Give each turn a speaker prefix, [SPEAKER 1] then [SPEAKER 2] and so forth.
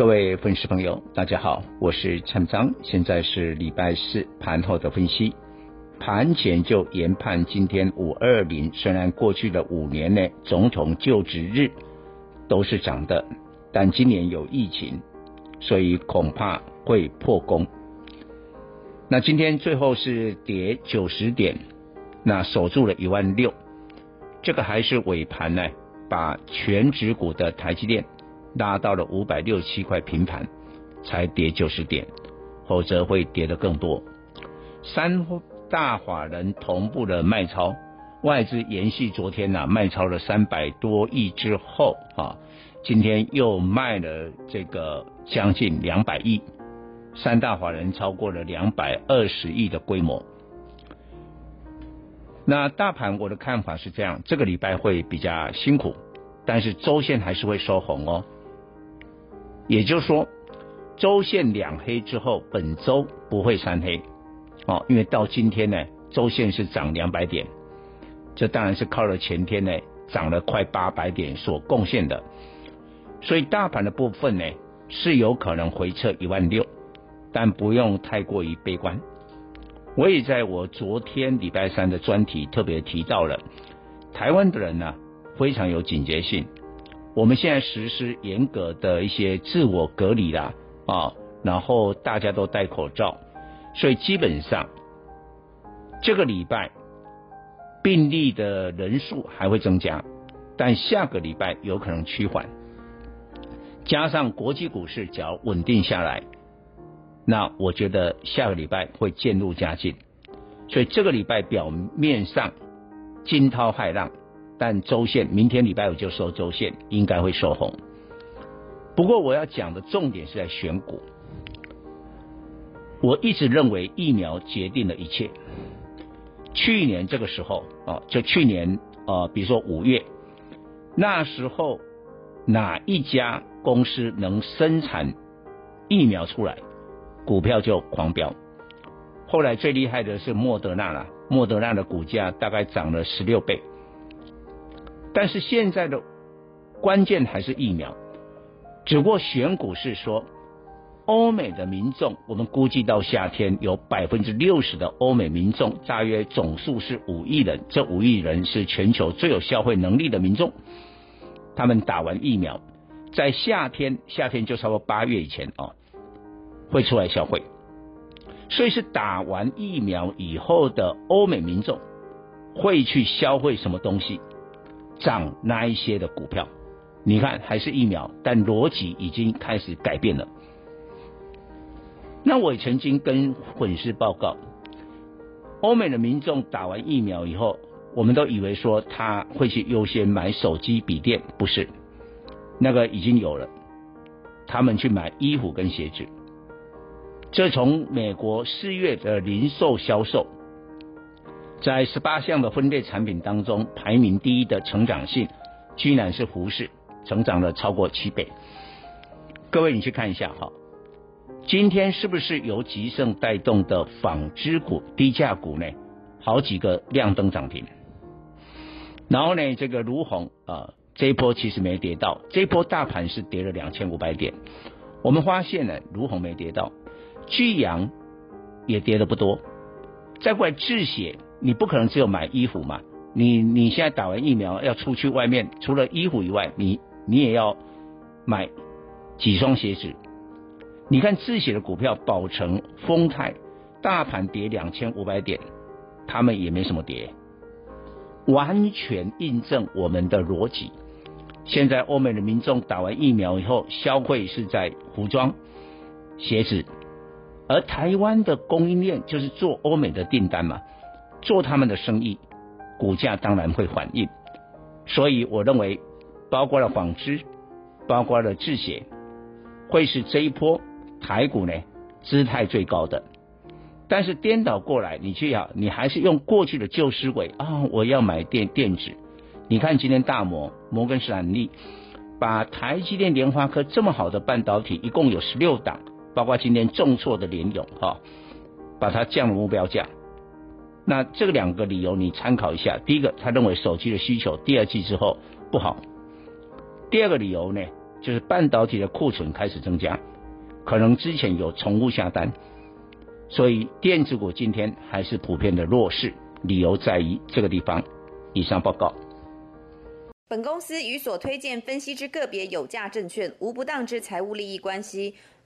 [SPEAKER 1] 各位粉丝朋友，大家好，我是陈章，现在是礼拜四盘后的分析。盘前就研判今天五二零，虽然过去的五年内总统就职日都是涨的，但今年有疫情，所以恐怕会破功。那今天最后是跌九十点，那守住了一万六，这个还是尾盘呢，把全指股的台积电。拉到了五百六十七块平盘，才跌九十点，否则会跌得更多。三大法人同步的卖超，外资延续昨天呐、卖超了三百多亿之后啊，今天又卖了这个将近两百亿，三大法人超过了两百二十亿的规模。那大盘我的看法是这样，这个礼拜会比较辛苦，但是周线还是会收红哦。也就是说，周线两黑之后，本周不会三黑，哦，因为到今天呢，周线是涨两百点，这当然是靠了前天呢涨了快八百点所贡献的，所以大盘的部分呢是有可能回撤一万六，但不用太过于悲观。我也在我昨天礼拜三的专题特别提到了，台湾的人呢非常有警觉性。我们现在实施严格的一些自我隔离啦，啊，然后大家都戴口罩，所以基本上这个礼拜病例的人数还会增加，但下个礼拜有可能趋缓。加上国际股市只要稳定下来，那我觉得下个礼拜会渐入佳境。所以这个礼拜表面上惊涛骇浪。但周线明天礼拜五就收周线，应该会收红。不过我要讲的重点是在选股。我一直认为疫苗决定了一切。去年这个时候啊，就去年啊，比如说五月，那时候哪一家公司能生产疫苗出来，股票就狂飙。后来最厉害的是莫德纳了，莫德纳的股价大概涨了十六倍。但是现在的关键还是疫苗，只不过选股是说，欧美的民众，我们估计到夏天有百分之六十的欧美民众，大约总数是五亿人，这五亿人是全球最有消费能力的民众，他们打完疫苗，在夏天，夏天就差不多八月以前啊，会出来消费，所以是打完疫苗以后的欧美民众会去消费什么东西？涨那一些的股票，你看还是疫苗，但逻辑已经开始改变了。那我曾经跟粉丝报告，欧美的民众打完疫苗以后，我们都以为说他会去优先买手机、笔电，不是，那个已经有了，他们去买衣服跟鞋子。这从美国四月的零售销售。在十八项的分类产品当中，排名第一的成长性，居然是服饰，成长了超过七倍。各位，你去看一下哈，今天是不是由吉盛带动的纺织股、低价股呢？好几个亮灯涨停。然后呢，这个卢红啊，这一波其实没跌到，这一波大盘是跌了两千五百点。我们发现呢，卢红没跌到，巨阳也跌的不多。再过来制鞋。你不可能只有买衣服嘛？你你现在打完疫苗要出去外面，除了衣服以外，你你也要买几双鞋子。你看制鞋的股票，宝成、丰泰，大盘跌两千五百点，他们也没什么跌，完全印证我们的逻辑。现在欧美的民众打完疫苗以后，消费是在服装、鞋子，而台湾的供应链就是做欧美的订单嘛。做他们的生意，股价当然会反应，所以我认为，包括了纺织，包括了制鞋，会是这一波台股呢姿态最高的。但是颠倒过来，你去要，你还是用过去的旧思维啊，我要买电电子。你看今天大摩摩根士丹利把台积电、联发科这么好的半导体，一共有十六档，包括今天重挫的联咏哈，把它降了目标价。那这个两个理由你参考一下。第一个，他认为手机的需求第二季之后不好；第二个理由呢，就是半导体的库存开始增加，可能之前有重复下单。所以电子股今天还是普遍的弱势，理由在于这个地方。以上报告。
[SPEAKER 2] 本公司与所推荐分析之个别有价证券无不当之财务利益关系。